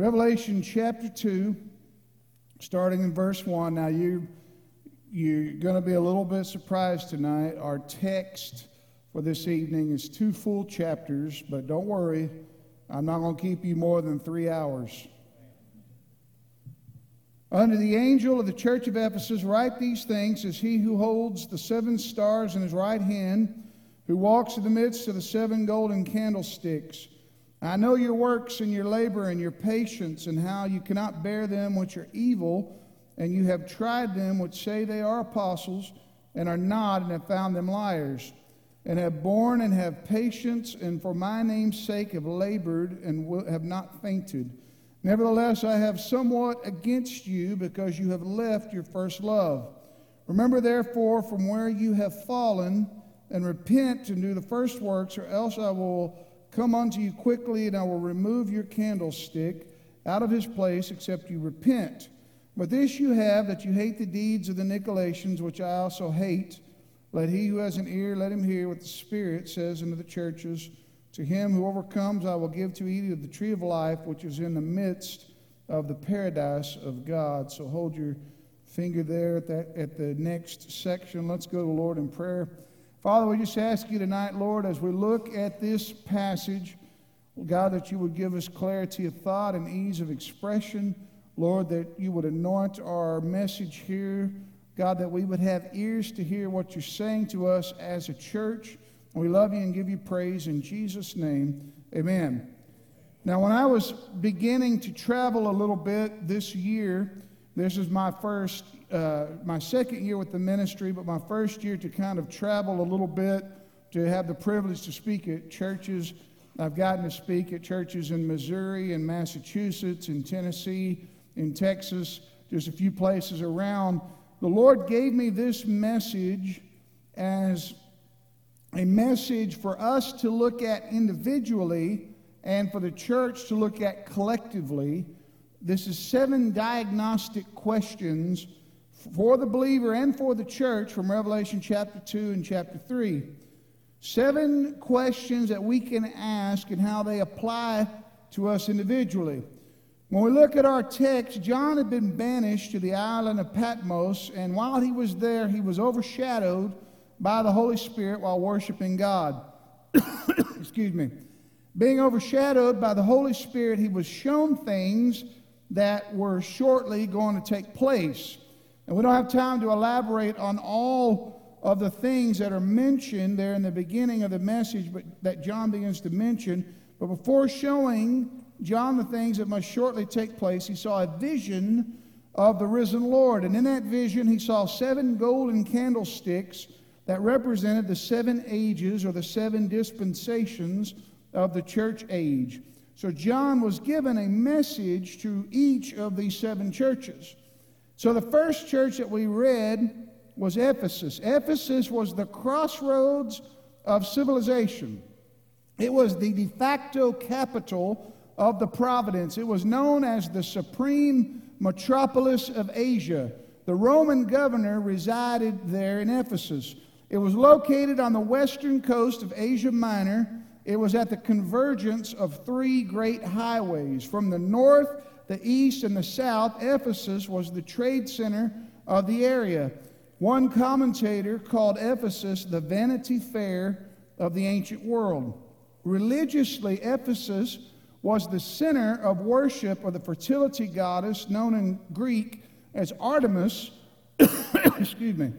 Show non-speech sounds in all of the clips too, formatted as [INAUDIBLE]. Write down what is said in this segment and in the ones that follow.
Revelation chapter 2, starting in verse 1. Now, you, you're going to be a little bit surprised tonight. Our text for this evening is two full chapters, but don't worry, I'm not going to keep you more than three hours. Unto the angel of the church of Ephesus, write these things as he who holds the seven stars in his right hand, who walks in the midst of the seven golden candlesticks. I know your works and your labor and your patience, and how you cannot bear them which are evil, and you have tried them which say they are apostles, and are not, and have found them liars, and have borne and have patience, and for my name's sake have labored and have not fainted. Nevertheless, I have somewhat against you because you have left your first love. Remember, therefore, from where you have fallen, and repent and do the first works, or else I will come unto you quickly, and I will remove your candlestick out of his place, except you repent. But this you have, that you hate the deeds of the Nicolaitans, which I also hate. Let he who has an ear, let him hear what the Spirit says unto the churches. To him who overcomes, I will give to eat of the tree of life, which is in the midst of the paradise of God. So hold your finger there at, that, at the next section. Let's go to the Lord in prayer. Father, we just ask you tonight, Lord, as we look at this passage, God, that you would give us clarity of thought and ease of expression. Lord, that you would anoint our message here. God, that we would have ears to hear what you're saying to us as a church. We love you and give you praise in Jesus' name. Amen. Now, when I was beginning to travel a little bit this year, this is my first, uh, my second year with the ministry, but my first year to kind of travel a little bit, to have the privilege to speak at churches. I've gotten to speak at churches in Missouri and Massachusetts, in Tennessee, in Texas, just a few places around. The Lord gave me this message as a message for us to look at individually and for the church to look at collectively. This is seven diagnostic questions for the believer and for the church from Revelation chapter 2 and chapter 3. Seven questions that we can ask and how they apply to us individually. When we look at our text, John had been banished to the island of Patmos, and while he was there, he was overshadowed by the Holy Spirit while worshiping God. [COUGHS] Excuse me. Being overshadowed by the Holy Spirit, he was shown things that were shortly going to take place. And we don't have time to elaborate on all of the things that are mentioned there in the beginning of the message but that John begins to mention. But before showing John the things that must shortly take place, he saw a vision of the risen Lord. And in that vision, he saw seven golden candlesticks that represented the seven ages or the seven dispensations of the church age. So John was given a message to each of these seven churches. So the first church that we read was Ephesus. Ephesus was the crossroads of civilization. It was the de facto capital of the providence. It was known as the supreme metropolis of Asia. The Roman governor resided there in Ephesus. It was located on the western coast of Asia Minor. It was at the convergence of three great highways. From the north, the east, and the south, Ephesus was the trade center of the area. One commentator called Ephesus the Vanity Fair of the ancient world. Religiously, Ephesus was the center of worship of the fertility goddess known in Greek as Artemis. [COUGHS] excuse me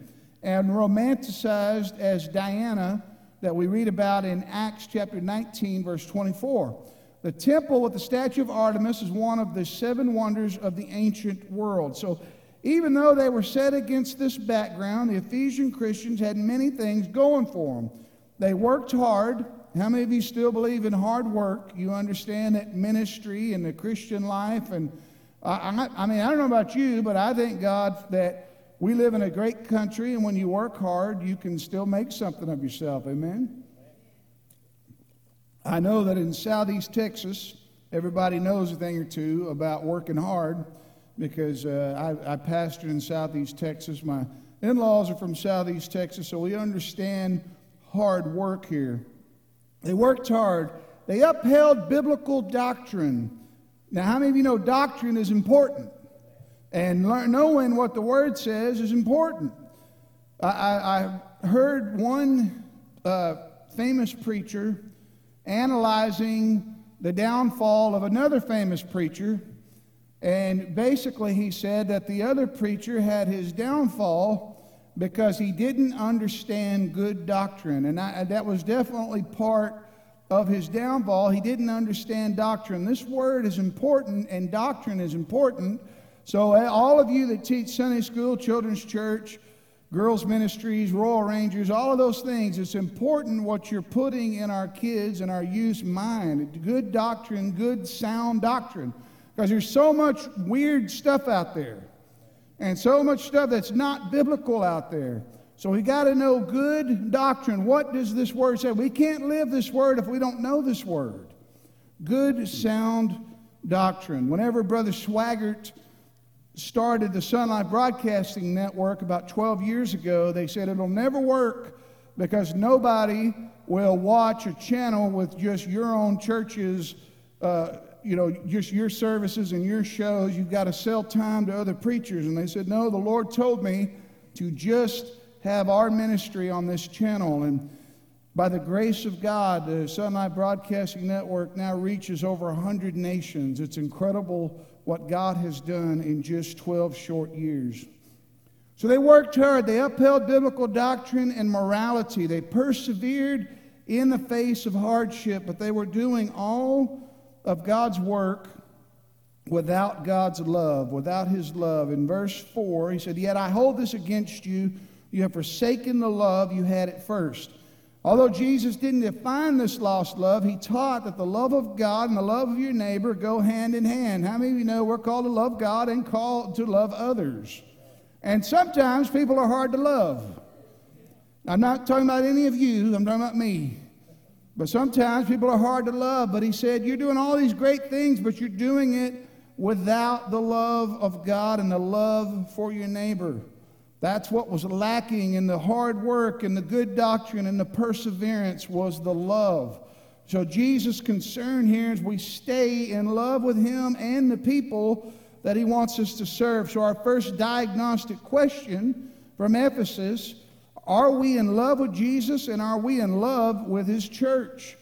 and romanticized as Diana that we read about in Acts chapter 19, verse 24. The temple with the statue of Artemis is one of the seven wonders of the ancient world. So, even though they were set against this background, the Ephesian Christians had many things going for them. They worked hard. How many of you still believe in hard work? You understand that ministry and the Christian life. And I, I, I mean, I don't know about you, but I thank God that we live in a great country, and when you work hard, you can still make something of yourself. Amen? I know that in southeast Texas, everybody knows a thing or two about working hard because uh, I, I pastored in southeast Texas. My in laws are from southeast Texas, so we understand hard work here. They worked hard, they upheld biblical doctrine. Now, how many of you know doctrine is important? And knowing what the Word says is important. I, I, I heard one uh, famous preacher analyzing the downfall of another famous preacher. And basically, he said that the other preacher had his downfall because he didn't understand good doctrine. And I, that was definitely part of his downfall. He didn't understand doctrine. This word is important, and doctrine is important. So, uh, all of you that teach Sunday school, children's church, girls' ministries, Royal Rangers, all of those things, it's important what you're putting in our kids and our youth's mind. Good doctrine, good sound doctrine. Because there's so much weird stuff out there, and so much stuff that's not biblical out there. So we got to know good doctrine. What does this word say? We can't live this word if we don't know this word. Good, sound doctrine. Whenever Brother Swaggart started the SonLife Broadcasting Network about 12 years ago, they said it'll never work because nobody will watch a channel with just your own church's, uh, you know, just your services and your shows. You've got to sell time to other preachers. And they said, no, the Lord told me to just have our ministry on this channel. And by the grace of God, the SonLife Broadcasting Network now reaches over 100 nations. It's incredible what God has done in just 12 short years. So they worked hard. They upheld biblical doctrine and morality. They persevered in the face of hardship, but they were doing all of God's work without God's love, without His love. In verse 4, he said, Yet I hold this against you you have forsaken the love you had at first. Although Jesus didn't define this lost love, he taught that the love of God and the love of your neighbor go hand in hand. How many of you know we're called to love God and called to love others? And sometimes people are hard to love. I'm not talking about any of you, I'm talking about me. But sometimes people are hard to love. But he said, You're doing all these great things, but you're doing it without the love of God and the love for your neighbor. That's what was lacking in the hard work and the good doctrine and the perseverance was the love. So Jesus' concern here is we stay in love with him and the people that he wants us to serve. So our first diagnostic question from Ephesus, are we in love with Jesus and are we in love with his church?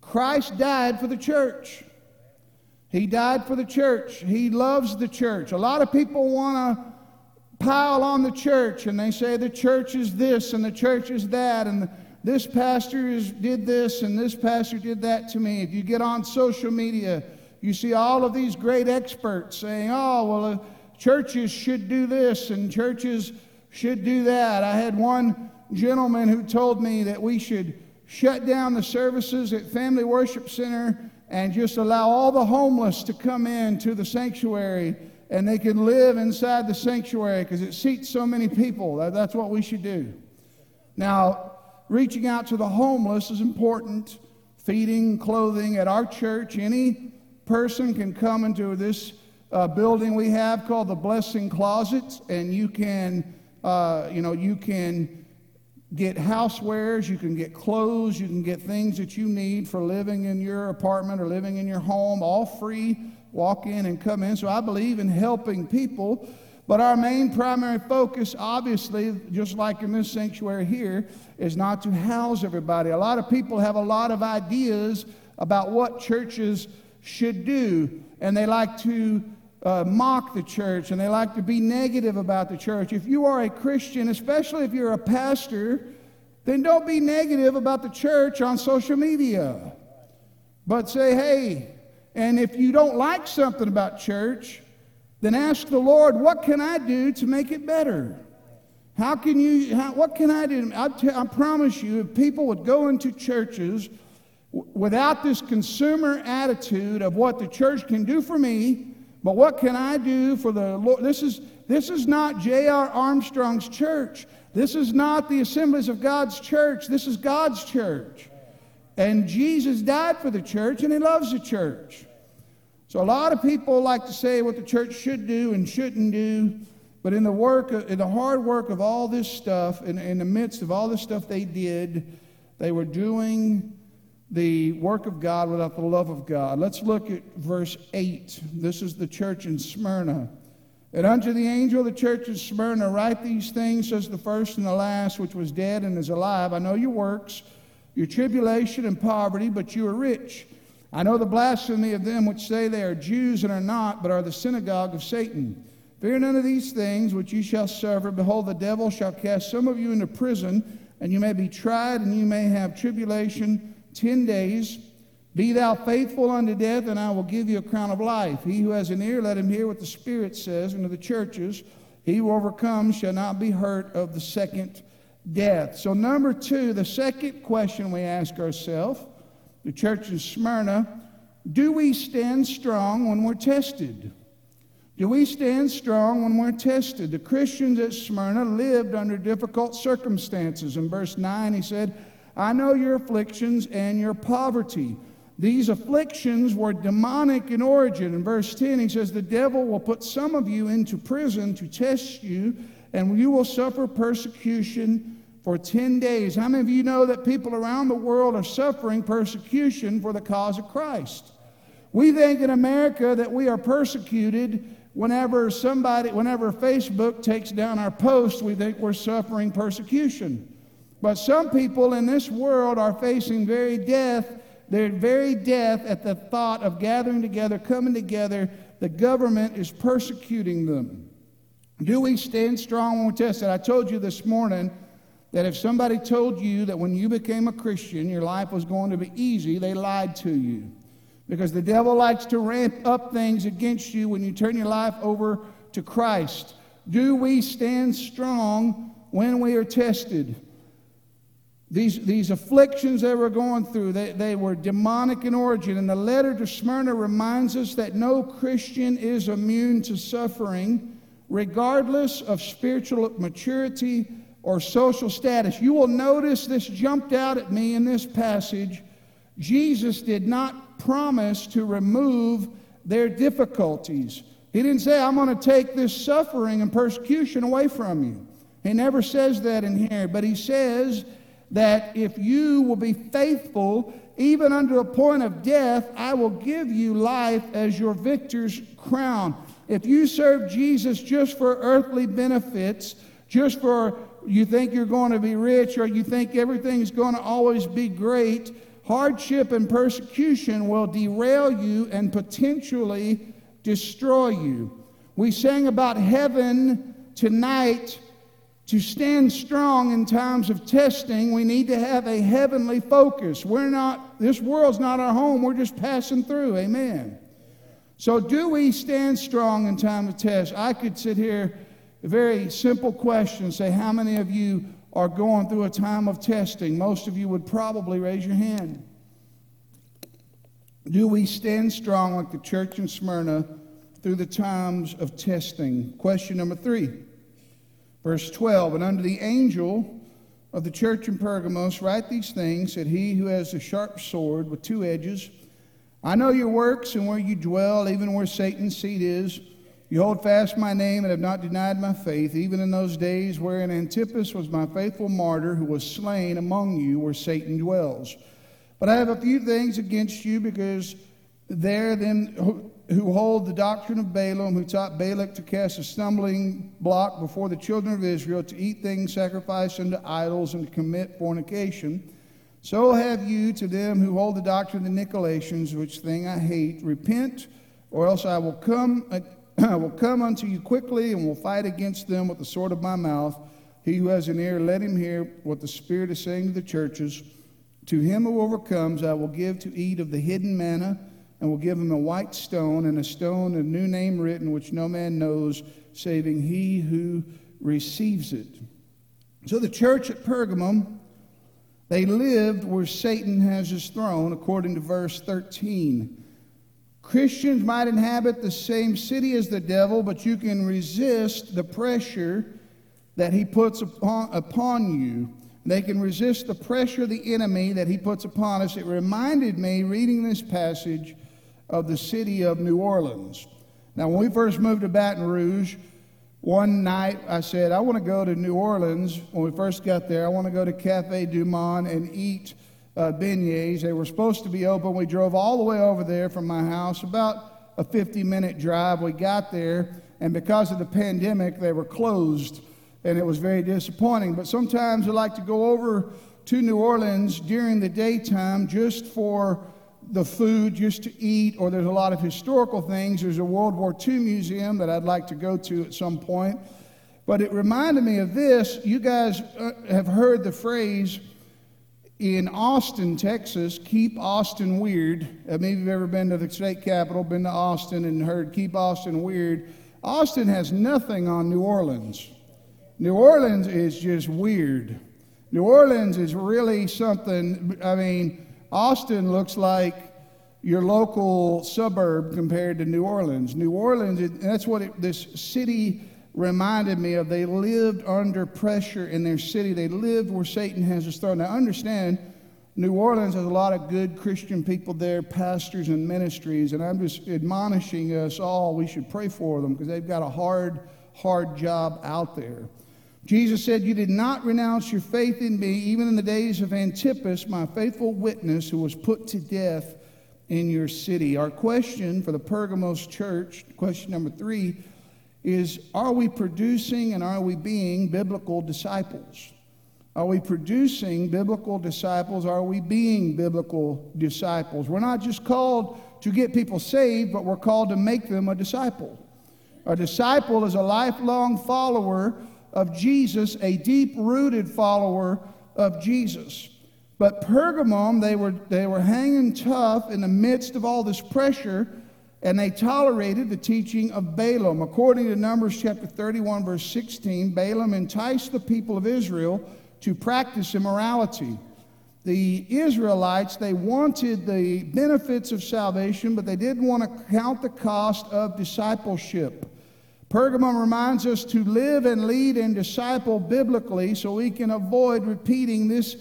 Christ died for the church. He died for the church. He loves the church. A lot of people want to pile on the church and they say the church is this and the church is that and this pastor is, did this and this pastor did that to me. If you get on social media, you see all of these great experts saying, oh, well, uh, churches should do this and churches should do that. I had one gentleman who told me that we should shut down the services at Family Worship Center and just allow all the homeless to come in to the sanctuary and they can live inside the sanctuary because it seats so many people. That's what we should do. Now, reaching out to the homeless is important. Feeding, clothing at our church. Any person can come into this uh, building we have called the Blessing Closet, and you can, uh, you know, you can get housewares, you can get clothes, you can get things that you need for living in your apartment or living in your home, all free walk in and come in. So I believe in helping people. But our main primary focus, obviously, just like in this sanctuary here, is not to house everybody. A lot of people have a lot of ideas about what churches should do, and they like to uh, mock the church and they like to be negative about the church. If you are a Christian, especially if you're a pastor, then don't be negative about the church on social media. But say, hey, and if you don't like something about church, then ask the Lord, what can I do to make it better? How can you, how, what can I do? I, t- I promise you, if people would go into churches w- without this consumer attitude of what the church can do for me, but what can I do for the Lord? This is, this is not J.R. Armstrong's church. This is not the assemblies of God's church. This is God's church. And Jesus died for the church, and he loves the church. So a lot of people like to say what the church should do and shouldn't do, but in the work, in the hard work of all this stuff, in, in the midst of all the stuff they did, they were doing the work of God without the love of God. Let's look at verse 8. This is the church in Smyrna. And unto the angel of the church in Smyrna, write these things, says the first and the last, which was dead and is alive. I know your works, your tribulation and poverty, but you are rich. I know the blasphemy of them which say they are Jews and are not, but are the synagogue of Satan. Fear none of these things which ye shall suffer. Behold, the devil shall cast some of you into prison, and you may be tried, and you may have tribulation ten days. Be thou faithful unto death, and I will give you a crown of life. He who has an ear, let him hear what the Spirit says unto the churches. He who overcomes shall not be hurt of the second death. So, number two, the second question we ask ourselves, the church in Smyrna, do we stand strong when we're tested? Do we stand strong when we're tested? The Christians at Smyrna lived under difficult circumstances. In verse 9, he said, I know your afflictions and your poverty. These afflictions were demonic in origin. In verse 10, he says, The devil will put some of you into prison to test you, and you will suffer persecution for 10 days. How many of you know that people around the world are suffering persecution for the cause of Christ? We think in America that we are persecuted whenever somebody, whenever Facebook takes down our post, we think we're suffering persecution. But some people in this world are facing very death, their very death at the thought of gathering together, coming together. The government is persecuting them. Do we stand strong when we're tested? I told you this morning that if somebody told you that when you became a Christian, your life was going to be easy, they lied to you. Because the devil likes to ramp up things against you when you turn your life over to Christ. Do we stand strong when we are tested? These, these afflictions that we're going through, they, they were demonic in origin. And the letter to Smyrna reminds us that no Christian is immune to suffering, regardless of spiritual maturity or social status. You will notice this jumped out at me in this passage. Jesus did not promise to remove their difficulties. He didn't say, I'm going to take this suffering and persecution away from you. He never says that in here, but he says, that if you will be faithful, even unto a point of death, I will give you life as your victor's crown. If you serve Jesus just for earthly benefits, just for you think you're going to be rich or you think everything's going to always be great, hardship and persecution will derail you and potentially destroy you. We sang about heaven tonight to stand strong in times of testing, we need to have a heavenly focus. We're not, this world's not our home, we're just passing through. Amen. So, do we stand strong in time of test? I could sit here, a very simple question, say, How many of you are going through a time of testing? Most of you would probably raise your hand. Do we stand strong like the church in Smyrna through the times of testing? Question number three. Verse 12 And unto the angel of the church in Pergamos, write these things, that he who has a sharp sword with two edges. I know your works and where you dwell, even where Satan's seat is. You hold fast my name and have not denied my faith, even in those days wherein Antipas was my faithful martyr, who was slain among you where Satan dwells. But I have a few things against you, because there then who hold the doctrine of Balaam, who taught Balak to cast a stumbling block before the children of Israel, to eat things sacrificed unto idols, and to commit fornication. So have you to them who hold the doctrine of the Nicolaitans, which thing I hate. Repent, or else I will come, uh, [CLEARS THROAT] I will come unto you quickly, and will fight against them with the sword of my mouth. He who has an ear, let him hear what the Spirit is saying to the churches. To him who overcomes, I will give to eat of the hidden manna and will give him a white stone and a stone, a new name written, which no man knows, saving he who receives it. So the church at Pergamum, they lived where Satan has his throne, according to verse 13. Christians might inhabit the same city as the devil, but you can resist the pressure that he puts upon, upon you. They can resist the pressure of the enemy that he puts upon us. It reminded me, reading this passage, of the city of New Orleans. Now, when we first moved to Baton Rouge, one night I said, I want to go to New Orleans. When we first got there, I want to go to Cafe Du Monde and eat uh, beignets. They were supposed to be open. We drove all the way over there from my house, about a 50 minute drive. We got there, and because of the pandemic, they were closed, and it was very disappointing. But sometimes I like to go over to New Orleans during the daytime just for the food, just to eat, or there's a lot of historical things. There's a World War II museum that I'd like to go to at some point. But it reminded me of this. You guys uh, have heard the phrase, in Austin, Texas, keep Austin weird. Uh, maybe you've ever been to the state capitol, been to Austin, and heard keep Austin weird. Austin has nothing on New Orleans. New Orleans is just weird. New Orleans is really something. I mean, Austin looks like your local suburb compared to New Orleans. New Orleans, that's what it, this city reminded me of they lived under pressure in their city. They lived where Satan has his throne. Now, understand, New Orleans has a lot of good Christian people there, pastors and ministries, and I'm just admonishing us all we should pray for them because they've got a hard, hard job out there. Jesus said, You did not renounce your faith in me, even in the days of Antipas, my faithful witness, who was put to death in your city. Our question for the Pergamos church, question number three, is are we producing and are we being biblical disciples? Are we producing biblical disciples? Are we being biblical disciples? We're not just called to get people saved, but we're called to make them a disciple. A disciple is a lifelong follower of Jesus, a deep rooted follower of Jesus. But Pergamum, they were, they were hanging tough in the midst of all this pressure and they tolerated the teaching of Balaam. According to Numbers chapter 31, verse 16, Balaam enticed the people of Israel to practice immorality. The Israelites, they wanted the benefits of salvation, but they didn't want to count the cost of discipleship. Pergamum reminds us to live and lead and disciple biblically so we can avoid repeating this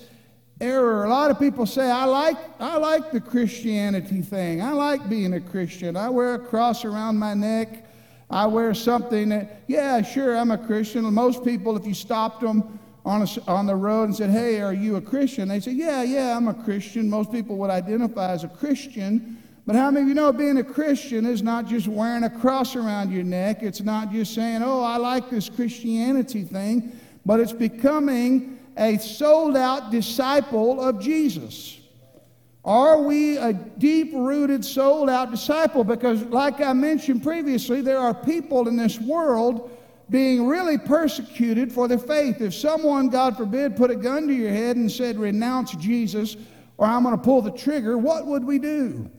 error. A lot of people say, I like, I like the Christianity thing. I like being a Christian. I wear a cross around my neck. I wear something that, yeah, sure, I'm a Christian. Most people, if you stopped them on, a, on the road and said, hey, are you a Christian? They say, yeah, yeah, I'm a Christian. Most people would identify as a Christian. But how many of you know being a Christian is not just wearing a cross around your neck? It's not just saying, oh, I like this Christianity thing, but it's becoming a sold out disciple of Jesus? Are we a deep rooted, sold out disciple? Because, like I mentioned previously, there are people in this world being really persecuted for their faith. If someone, God forbid, put a gun to your head and said, renounce Jesus, or I'm going to pull the trigger, what would we do?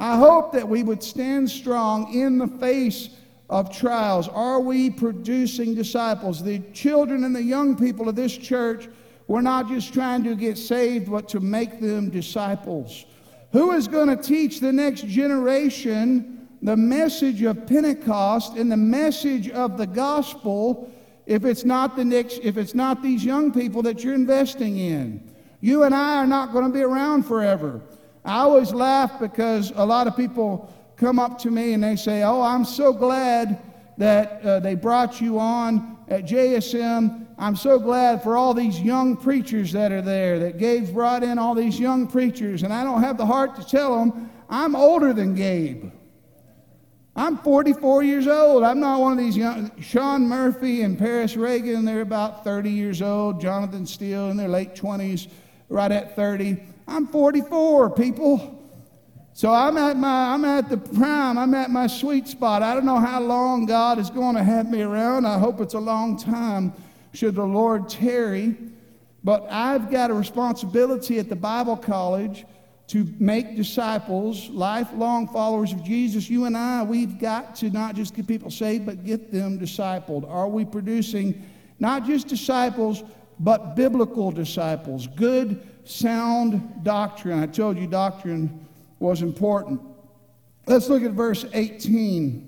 I hope that we would stand strong in the face of trials? Are we producing disciples? The children and the young people of this church, we're not just trying to get saved, but to make them disciples. Who is going to teach the next generation the message of Pentecost and the message of the gospel if it's not the next if it's not these young people that you're investing in? You and I are not going to be around forever. I always laugh because a lot of people come up to me and they say, Oh, I'm so glad that uh, they brought you on at JSM. I'm so glad for all these young preachers that are there, that Gabe's brought in all these young preachers. And I don't have the heart to tell them I'm older than Gabe. I'm 44 years old. I'm not one of these young. Sean Murphy and Paris Reagan, they're about 30 years old. Jonathan Steele in their late 20s, right at 30. I'm 44, people. So I'm at my I'm at the prime. I'm at my sweet spot. I don't know how long God is going to have me around. I hope it's a long time should the Lord tarry. But I've got a responsibility at the Bible college to make disciples, lifelong followers of Jesus. You and I, we've got to not just get people saved, but get them discipled. Are we producing not just disciples, but biblical disciples? Good, sound doctrine. I told you doctrine was important. Let's look at verse 18.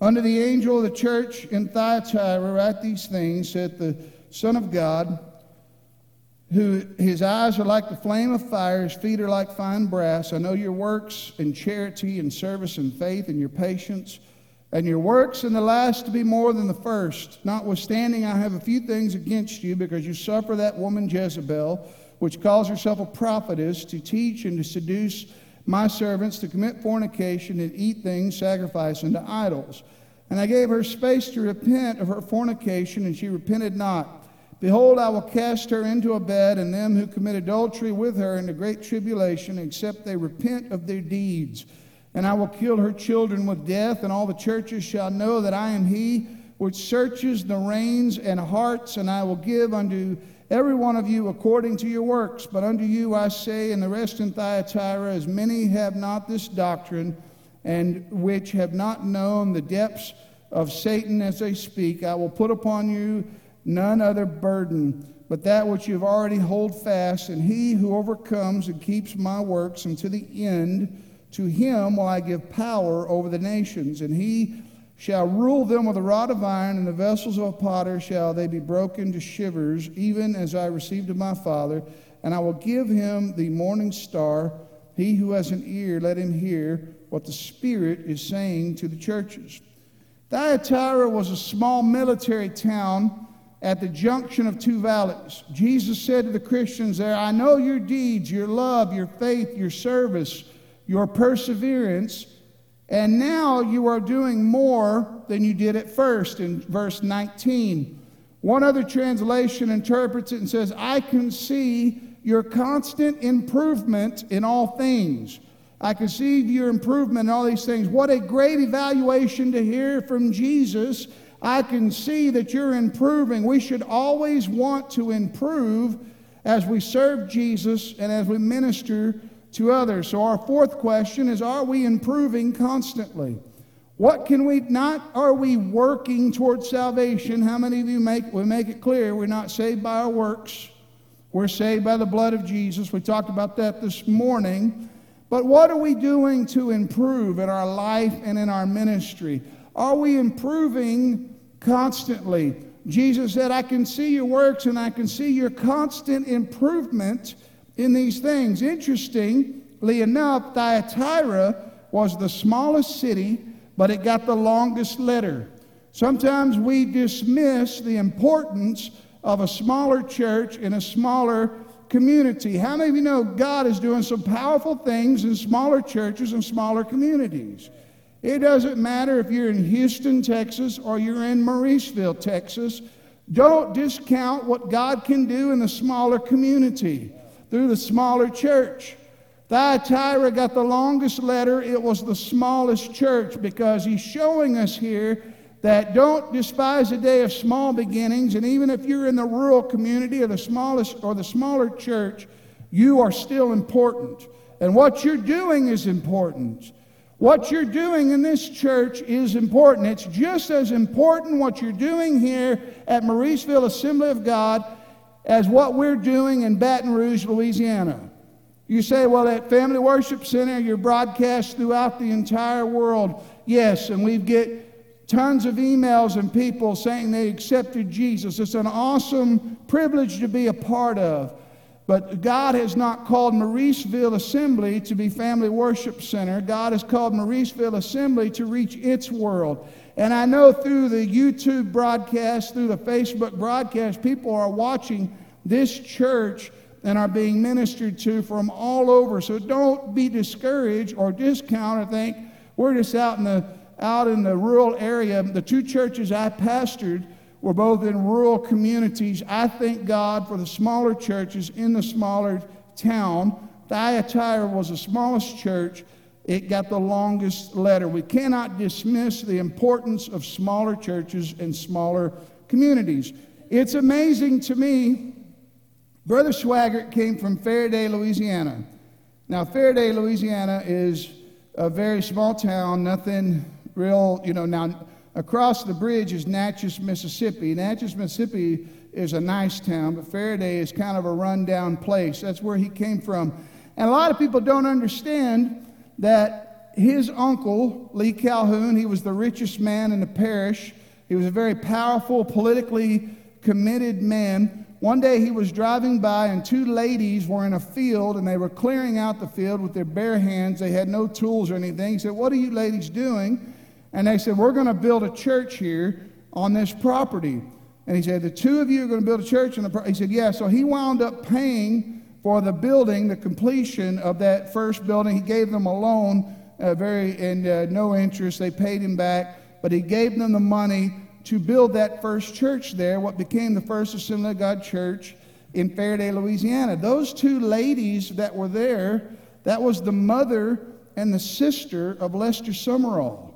Under the angel of the church in Thyatira, write these things, said the Son of God, who his eyes are like the flame of fire, his feet are like fine brass. I know your works in charity and service and faith and your patience, and your works in the last to be more than the first. Notwithstanding, I have a few things against you because you suffer that woman Jezebel which calls herself a prophetess, to teach and to seduce my servants to commit fornication and eat things sacrificed unto idols. And I gave her space to repent of her fornication, and she repented not. Behold, I will cast her into a bed, and them who commit adultery with her into great tribulation, except they repent of their deeds. And I will kill her children with death, and all the churches shall know that I am he which searches the reins and hearts, and I will give unto every one of you according to your works. But unto you I say, and the rest in Thyatira, as many have not this doctrine, and which have not known the depths of Satan as they speak, I will put upon you none other burden but that which you have already hold fast, and he who overcomes and keeps my works unto the end, to him will I give power over the nations, and he shall rule them with a rod of iron, and the vessels of a potter shall they be broken to shivers, even as I received of my Father. And I will give him the morning star. He who has an ear, let him hear what the Spirit is saying to the churches. Thyatira was a small military town at the junction of two valleys. Jesus said to the Christians there, I know your deeds, your love, your faith, your service, your perseverance and now you are doing more than you did at first in verse 19. One other translation interprets it and says, I can see your constant improvement in all things. I can see your improvement in all these things. What a great evaluation to hear from Jesus. I can see that you're improving. We should always want to improve as we serve Jesus and as we minister to others. So, our fourth question is Are we improving constantly? What can we not are we working towards salvation? How many of you make we make it clear we're not saved by our works. We're saved by the blood of Jesus. We talked about that this morning. But what are we doing to improve in our life and in our ministry? Are we improving constantly? Jesus said, I can see your works and I can see your constant improvement in these things. Interestingly enough, Thyatira was the smallest city, but it got the longest letter. Sometimes we dismiss the importance of a smaller church in a smaller community. How many of you know God is doing some powerful things in smaller churches and smaller communities? It doesn't matter if you're in Houston, Texas, or you're in Mauriceville, Texas. Don't discount what God can do in a smaller community through the smaller church. Thyatira got the longest letter. It was the smallest church because he's showing us here that don't despise a day of small beginnings. And even if you're in the rural community or the smallest or the smaller church, you are still important. And what you're doing is important. What you're doing in this church is important. It's just as important what you're doing here at Mauriceville Assembly of God as what we're doing in Baton Rouge, Louisiana. You say, well, at Family Worship Center, you're broadcast throughout the entire world. Yes, and we get tons of emails and people saying they accepted Jesus. It's an awesome privilege to be a part of. But God has not called Mauriceville Assembly to be Family Worship Center. God has called Mauriceville Assembly to reach its world. And I know through the YouTube broadcast, through the Facebook broadcast, people are watching this church and are being ministered to from all over. So don't be discouraged or discount or think we're just out in the out in the rural area. The two churches I pastored were both in rural communities. I thank God for the smaller churches in the smaller town. Thyatira was the smallest church it got the longest letter. We cannot dismiss the importance of smaller churches and smaller communities. It's amazing to me. Brother Swaggart came from Ferriday, Louisiana. Now, Ferriday, Louisiana is a very small town, nothing real, you know. Now, across the bridge is Natchez, Mississippi. Natchez, Mississippi is a nice town, but Ferriday is kind of a rundown place. That's where he came from. And a lot of people don't understand that his uncle, Lee Calhoun, he was the richest man in the parish. He was a very powerful, politically committed man. One day he was driving by, and two ladies were in a field, and they were clearing out the field with their bare hands. They had no tools or anything. He said, What are you ladies doing? And they said, We're going to build a church here on this property. And he said, The two of you are going to build a church on the property. He said, Yeah. So he wound up paying for the building, the completion of that first building. He gave them a loan, uh, very and uh, no interest. They paid him back, but he gave them the money to build that first church there, what became the first Assembly of God church in Ferriday, Louisiana. Those two ladies that were there, that was the mother and the sister of Lester Sumrall.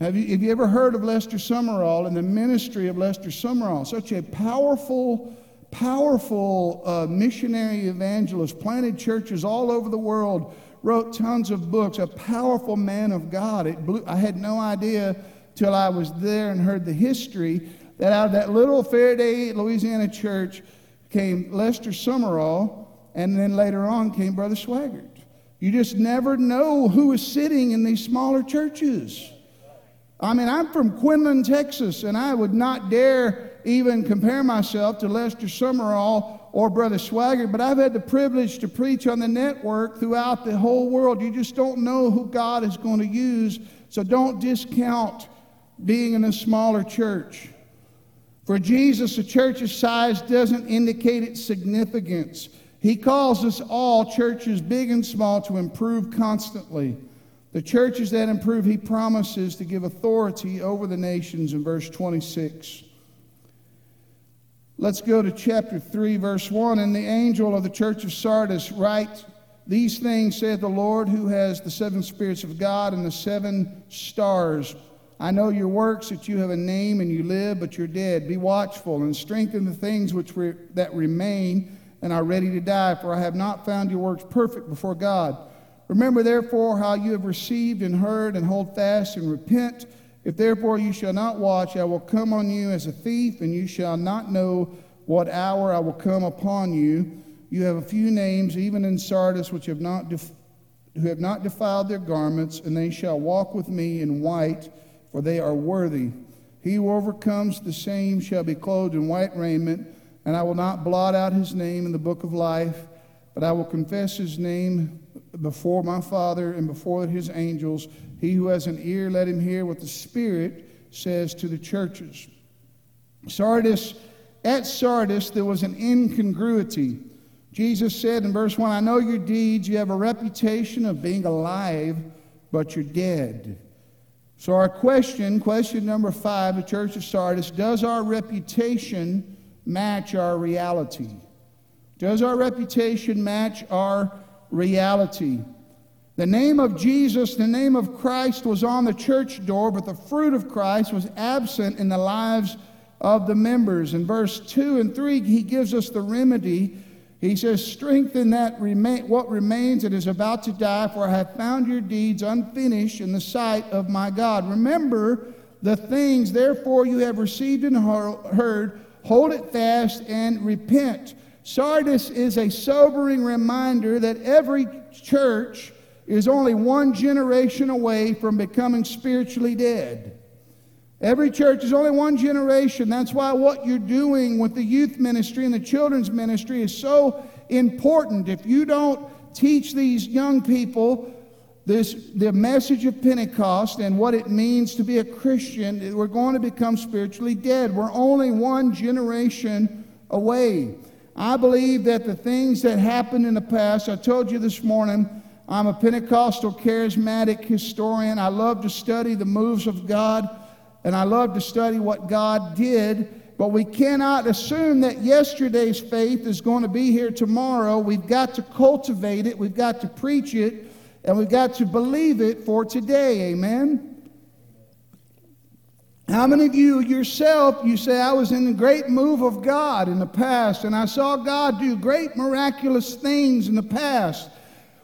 Have you, have you ever heard of Lester Sumrall and the ministry of Lester Sumrall? Such a powerful, powerful uh, missionary evangelist, planted churches all over the world, wrote tons of books, a powerful man of God. It blew, I had no idea till I was there and heard the history that out of that little Ferriday, Louisiana church came Lester Sumrall, and then later on came Brother Swaggart. You just never know who is sitting in these smaller churches. I mean, I'm from Quinlan, Texas, and I would not dare even compare myself to Lester Sumrall or Brother Swaggart, but I've had the privilege to preach on the network throughout the whole world. You just don't know who God is going to use, so don't discount being in a smaller church. For Jesus, a church's size doesn't indicate its significance. He calls us all, churches big and small, to improve constantly. The churches that improve, he promises to give authority over the nations in verse 26. Let's go to chapter 3, verse 1. And the angel of the church of Sardis writes, These things saith the Lord, who has the seven spirits of God and the seven stars. I know your works, that you have a name and you live, but you're dead. Be watchful and strengthen the things which re- that remain and are ready to die, for I have not found your works perfect before God. Remember therefore how you have received and heard, and hold fast and repent. If therefore you shall not watch, I will come on you as a thief, and you shall not know what hour I will come upon you. You have a few names, even in Sardis, which have not def- who have not defiled their garments, and they shall walk with me in white for they are worthy. He who overcomes the same shall be clothed in white raiment, and I will not blot out his name in the book of life, but I will confess his name before my Father and before his angels. He who has an ear, let him hear what the Spirit says to the churches. Sardis, at Sardis, there was an incongruity. Jesus said in verse 1 I know your deeds. You have a reputation of being alive, but you're dead. So, our question, question number five, the Church of Sardis, does our reputation match our reality? Does our reputation match our reality? The name of Jesus, the name of Christ was on the church door, but the fruit of Christ was absent in the lives of the members. In verse 2 and 3, he gives us the remedy he says, Strengthen that remain, what remains that is about to die, for I have found your deeds unfinished in the sight of my God. Remember the things, therefore, you have received and heard, hold it fast and repent. Sardis is a sobering reminder that every church is only one generation away from becoming spiritually dead. Every church is only one generation. That's why what you're doing with the youth ministry and the children's ministry is so important. If you don't teach these young people this the message of Pentecost and what it means to be a Christian, we're going to become spiritually dead. We're only one generation away. I believe that the things that happened in the past, I told you this morning, I'm a Pentecostal charismatic historian. I love to study the moves of God and I love to study what God did, but we cannot assume that yesterday's faith is going to be here tomorrow. We've got to cultivate it, we've got to preach it, and we've got to believe it for today. Amen. How many of you yourself, you say, I was in a great move of God in the past, and I saw God do great miraculous things in the past?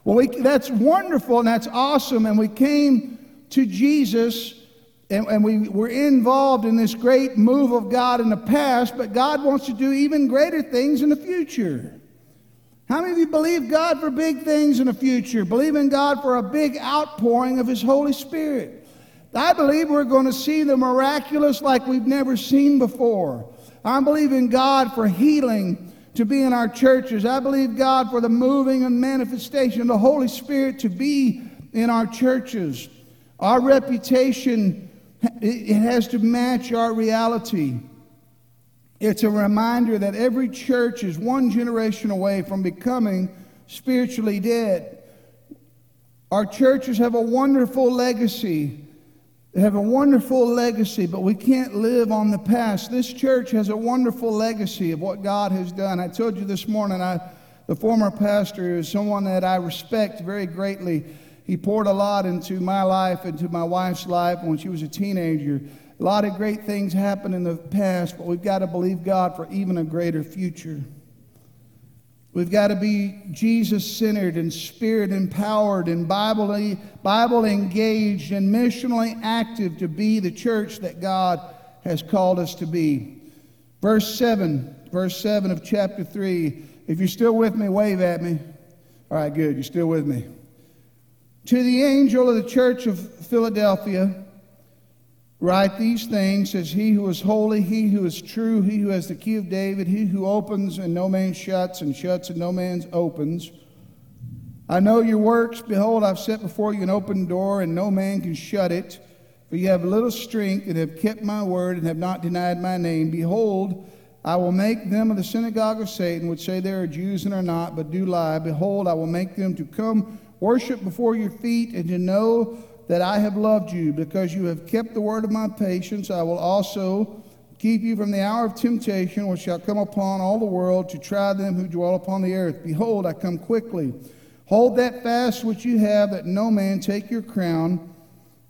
Well, we, that's wonderful and that's awesome, and we came to Jesus and, and we were involved in this great move of God in the past, but God wants to do even greater things in the future. How many of you believe God for big things in the future? Believe in God for a big outpouring of His Holy Spirit. I believe we're going to see the miraculous like we've never seen before. I believe in God for healing to be in our churches. I believe God for the moving and manifestation of the Holy Spirit to be in our churches. Our reputation it has to match our reality. It's a reminder that every church is one generation away from becoming spiritually dead. Our churches have a wonderful legacy. They have a wonderful legacy, but we can't live on the past. This church has a wonderful legacy of what God has done. I told you this morning, I, the former pastor is someone that I respect very greatly. He poured a lot into my life, into my wife's life when she was a teenager. A lot of great things happened in the past, but we've got to believe God for even a greater future. We've got to be Jesus centered and spirit empowered and Bible, Bible engaged and missionally active to be the church that God has called us to be. Verse 7, verse 7 of chapter 3. If you're still with me, wave at me. All right, good. You're still with me. To the angel of the church of Philadelphia, Write these things, says he who is holy, he who is true, he who has the key of David, he who opens and no man shuts, and shuts and no man opens. I know your works. Behold, I've set before you an open door, and no man can shut it. For you have little strength, and have kept my word, and have not denied my name. Behold, I will make them of the synagogue of Satan, which say they are Jews and are not, but do lie. Behold, I will make them to come worship before your feet, and to know that I have loved you. Because you have kept the word of my patience, I will also keep you from the hour of temptation which shall come upon all the world to try them who dwell upon the earth. Behold, I come quickly. Hold that fast which you have, that no man take your crown.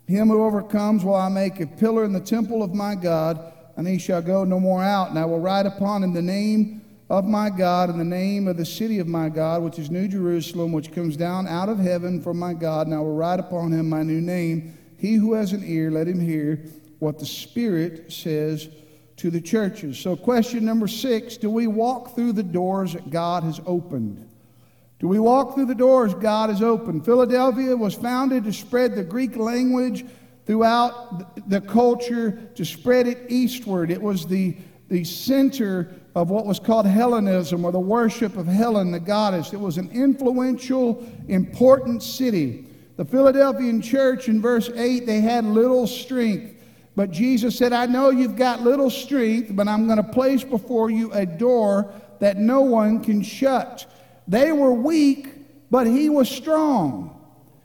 Him who overcomes will I make a pillar in the temple of my God, and he shall go no more out. And I will write upon him the name of my God in the name of the city of my God, which is New Jerusalem, which comes down out of heaven from my God, and I will write upon him my new name. He who has an ear, let him hear what the Spirit says to the churches. So, question number six Do we walk through the doors that God has opened? Do we walk through the doors God has opened? Philadelphia was founded to spread the Greek language throughout the culture, to spread it eastward. It was the, the center of what was called Hellenism or the worship of Helen, the goddess. It was an influential, important city. The Philadelphian church in verse 8, they had little strength. But Jesus said, I know you've got little strength, but I'm going to place before you a door that no one can shut. They were weak, but he was strong.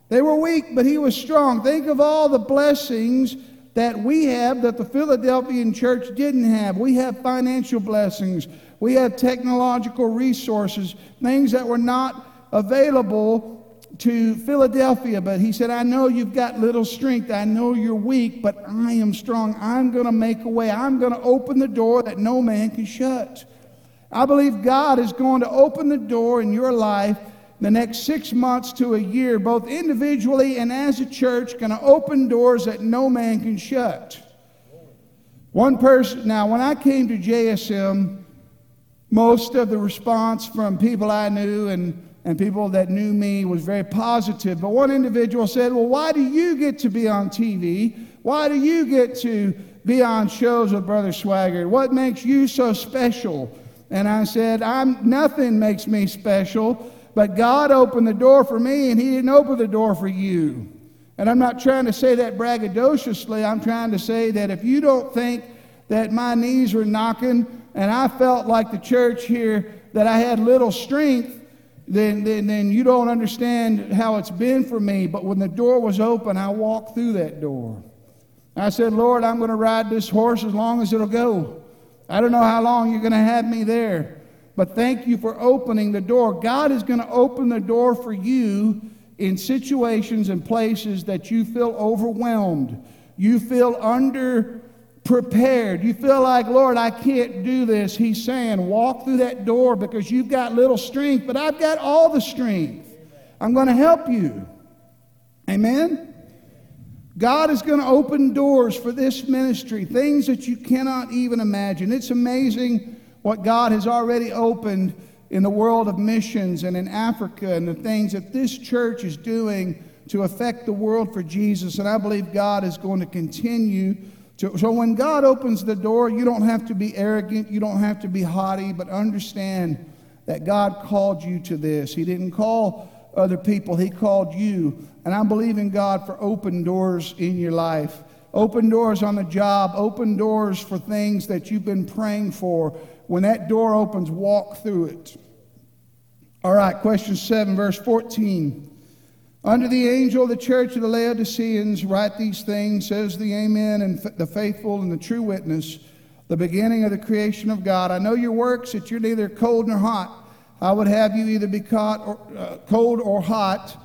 They were weak, but he was strong. Think of all the blessings that we have that the Philadelphian church didn't have. We have financial blessings, we have technological resources, things that were not available to Philadelphia. But he said, I know you've got little strength. I know you're weak, but I am strong. I'm going to make a way. I'm going to open the door that no man can shut. I believe God is going to open the door in your life the next six months to a year, both individually and as a church, going to open doors that no man can shut. One person, now, when I came to JSM, most of the response from people I knew and, and people that knew me was very positive. But one individual said, Well, why do you get to be on TV? Why do you get to be on shows with Brother Swaggart? What makes you so special? And I said, I'm nothing makes me special. But God opened the door for me, and He didn't open the door for you. And I'm not trying to say that braggadociously. I'm trying to say that if you don't think that my knees were knocking and I felt like the church here that I had little strength, then, then, then you don't understand how it's been for me. But when the door was open, I walked through that door. I said, Lord, I'm going to ride this horse as long as it'll go. I don't know how long you're going to have me there. But thank you for opening the door. God is going to open the door for you in situations and places that you feel overwhelmed. You feel under prepared. You feel like, Lord, I can't do this. He's saying, walk through that door because you've got little strength, but I've got all the strength. I'm going to help you. Amen? God is going to open doors for this ministry, things that you cannot even imagine. It's amazing what God has already opened in the world of missions and in Africa and the things that this church is doing to affect the world for Jesus. And I believe God is going to continue to. So when God opens the door, you don't have to be arrogant, you don't have to be haughty, but understand that God called you to this. He didn't call other people, He called you. And I believe in God for open doors in your life. Open doors on the job, open doors for things that you've been praying for when that door opens, walk through it. All right, question 7, verse 14. Under the angel of the church of the Laodiceans, write these things, says the Amen and the faithful and the true witness, the beginning of the creation of God. I know your works, that you're neither cold nor hot. I would have you either be caught or, uh, cold or hot.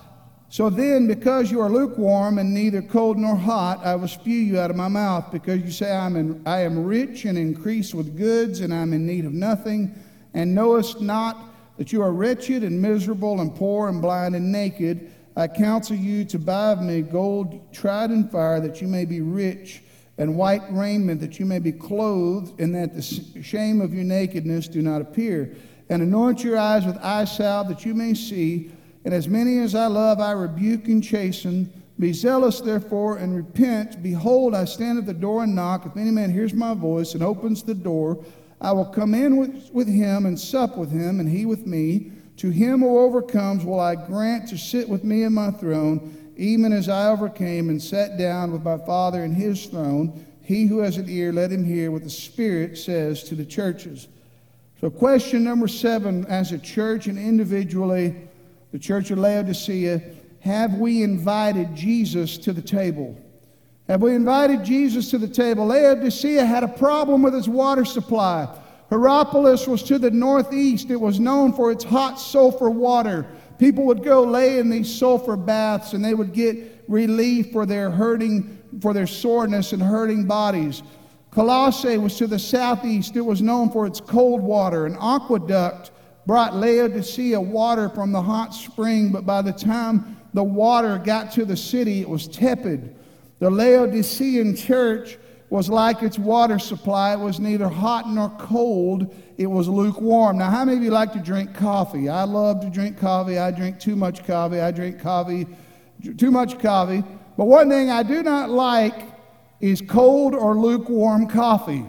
So then, because you are lukewarm and neither cold nor hot, I will spew you out of my mouth, because you say, I'm in, I am rich and increase with goods, and I'm in need of nothing, and knowest not that you are wretched and miserable and poor and blind and naked. I counsel you to buy of me gold tried in fire, that you may be rich, and white raiment, that you may be clothed, and that the shame of your nakedness do not appear. And anoint your eyes with eye salve, that you may see. And as many as I love, I rebuke and chasten. Be zealous, therefore, and repent. Behold, I stand at the door and knock. If any man hears my voice and opens the door, I will come in with, with him and sup with him, and he with me. To him who overcomes will I grant to sit with me in my throne, even as I overcame and sat down with my Father in his throne. He who has an ear, let him hear what the Spirit says to the churches. So, question number seven as a church and individually, the church of Laodicea, have we invited Jesus to the table? Have we invited Jesus to the table? Laodicea had a problem with its water supply. Hierapolis was to the northeast. It was known for its hot sulfur water. People would go lay in these sulfur baths and they would get relief for their hurting, for their soreness and hurting bodies. Colossae was to the southeast. It was known for its cold water. An aqueduct brought Laodicea water from the hot spring, but by the time the water got to the city, it was tepid. The Laodicean church was like its water supply. It was neither hot nor cold. It was lukewarm. Now, how many of you like to drink coffee? I love to drink coffee. I drink too much coffee. I drink coffee, too much coffee. But one thing I do not like is cold or lukewarm coffee.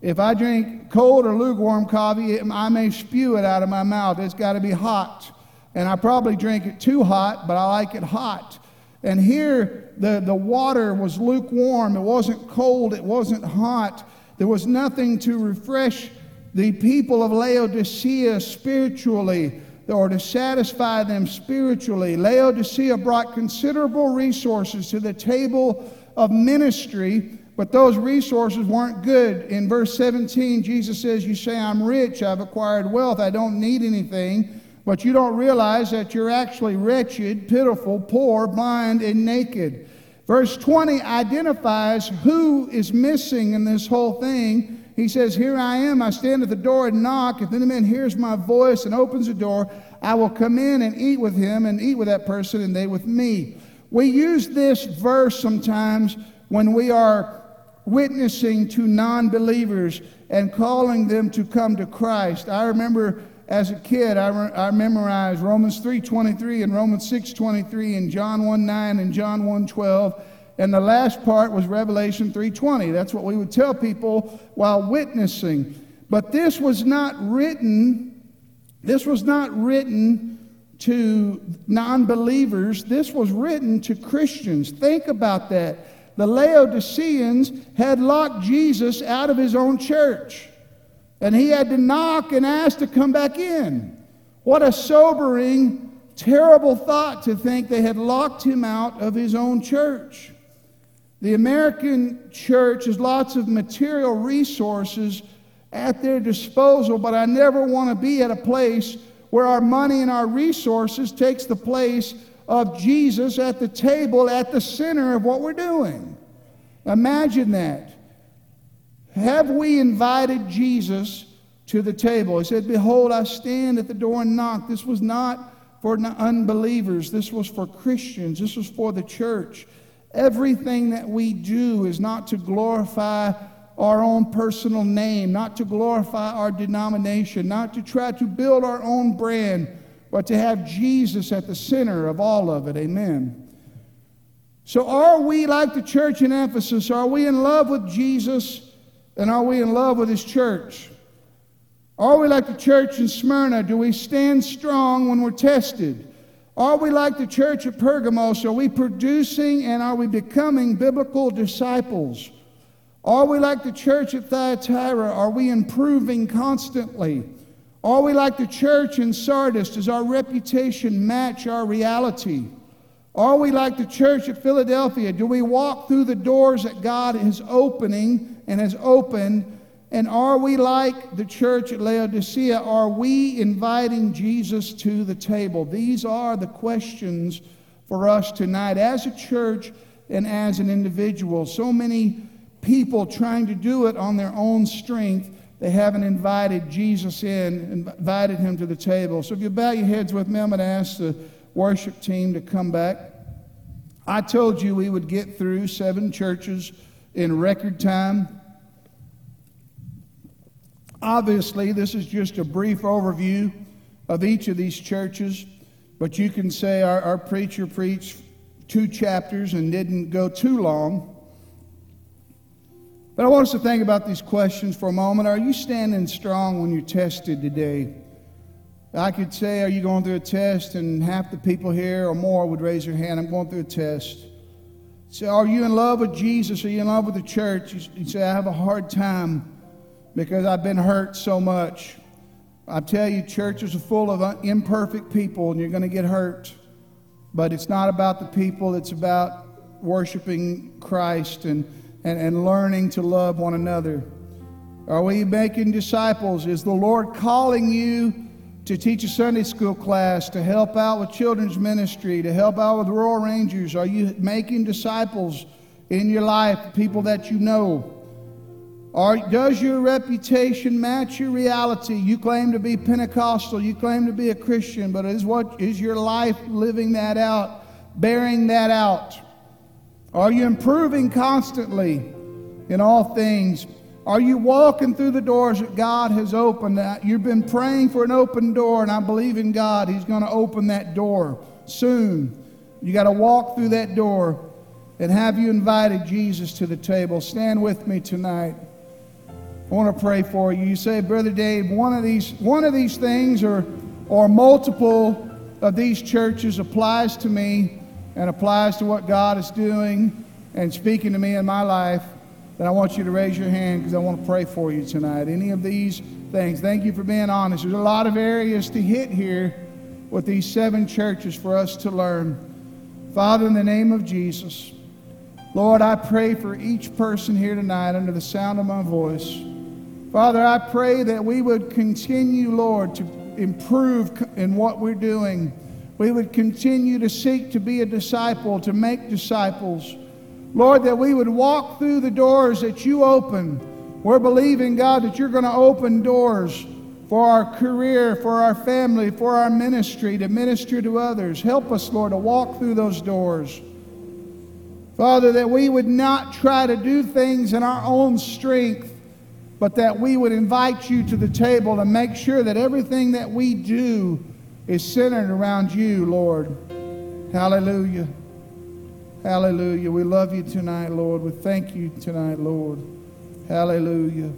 If I drink cold or lukewarm coffee, I may spew it out of my mouth. It's got to be hot. And I probably drink it too hot, but I like it hot. And here, the, the water was lukewarm. It wasn't cold. It wasn't hot. There was nothing to refresh the people of Laodicea spiritually or to satisfy them spiritually. Laodicea brought considerable resources to the table of ministry, but those resources weren't good. In verse 17, Jesus says, You say, I'm rich, I've acquired wealth, I don't need anything. But you don't realize that you're actually wretched, pitiful, poor, blind, and naked. Verse 20 identifies who is missing in this whole thing. He says, Here I am, I stand at the door and knock. If any man hears my voice and opens the door, I will come in and eat with him and eat with that person and they with me. We use this verse sometimes when we are witnessing to non believers and calling them to come to Christ. I remember as a kid, I, re- I memorized Romans 3.23 and Romans 6.23 and John 1.9 and John 1.12. And the last part was Revelation 3.20. That's what we would tell people while witnessing. But this was not written, this was not written to non-believers. This was written to Christians. Think about that. The Laodiceans had locked Jesus out of his own church. And he had to knock and ask to come back in. What a sobering, terrible thought to think they had locked him out of his own church. The American church has lots of material resources at their disposal, but I never want to be at a place where our money and our resources takes the place of Jesus at the table at the center of what we're doing. Imagine that. Have we invited Jesus to the table? He said, Behold, I stand at the door and knock. This was not for unbelievers, this was for Christians, this was for the church. Everything that we do is not to glorify our own personal name, not to glorify our denomination, not to try to build our own brand, but to have Jesus at the center of all of it. Amen. So, are we like the church in Ephesus? Are we in love with Jesus? And are we in love with His church? Are we like the church in Smyrna? Do we stand strong when we're tested? Are we like the church at Pergamos? Are we producing and are we becoming biblical disciples? Are we like the church at Thyatira? Are we improving constantly? Are we like the church in Sardis? Does our reputation match our reality? Are we like the church at Philadelphia? Do we walk through the doors that God is opening and has opened? And are we like the church at Laodicea? Are we inviting Jesus to the table? These are the questions for us tonight as a church and as an individual. So many people trying to do it on their own strength. They haven't invited Jesus in, invited him to the table. So if you bow your heads with me, I'm going to ask the worship team to come back. I told you we would get through seven churches in record time. Obviously, this is just a brief overview of each of these churches, but you can say our, our preacher preached two chapters and didn't go too long. But I want us to think about these questions for a moment. Are you standing strong when you're tested today? I could say, Are you going through a test? And half the people here or more would raise their hand. I'm going through a test. So, are you in love with Jesus? Are you in love with the church? You say, I have a hard time because I've been hurt so much. I tell you, churches are full of imperfect people and you're going to get hurt. But it's not about the people, it's about worshiping Christ and, and, and learning to love one another. Are we making disciples? Is the Lord calling you to teach a Sunday school class, to help out with children's ministry, to help out with Royal Rangers? Are you making disciples in your life, people that you know? Or does your reputation match your reality? You claim to be Pentecostal, you claim to be a Christian, but is what is your life living that out, bearing that out? Are you improving constantly in all things? Are you walking through the doors that God has opened? You've been praying for an open door, and I believe in God. He's going to open that door soon. You got to walk through that door. And have you invited Jesus to the table? Stand with me tonight. I want to pray for you. You say, Brother Dave, one of these, one of these things or, or multiple of these churches applies to me and applies to what God is doing and speaking to me in my life then I want you to raise your hand because I want to pray for you tonight. Any of these things. Thank you for being honest. There's a lot of areas to hit here with these seven churches for us to learn. Father, in the name of Jesus, Lord, I pray for each person here tonight under the sound of my voice. Father, I pray that we would continue, Lord, to improve in what we're doing. We would continue to seek to be a disciple, to make disciples. Lord, that we would walk through the doors that you open. We're believing, God, that you're going to open doors for our career, for our family, for our ministry, to minister to others. Help us, Lord, to walk through those doors. Father, that we would not try to do things in our own strength, but that we would invite you to the table to make sure that everything that we do is centered around you, Lord. Hallelujah. Hallelujah. We love you tonight, Lord. We thank you tonight, Lord. Hallelujah.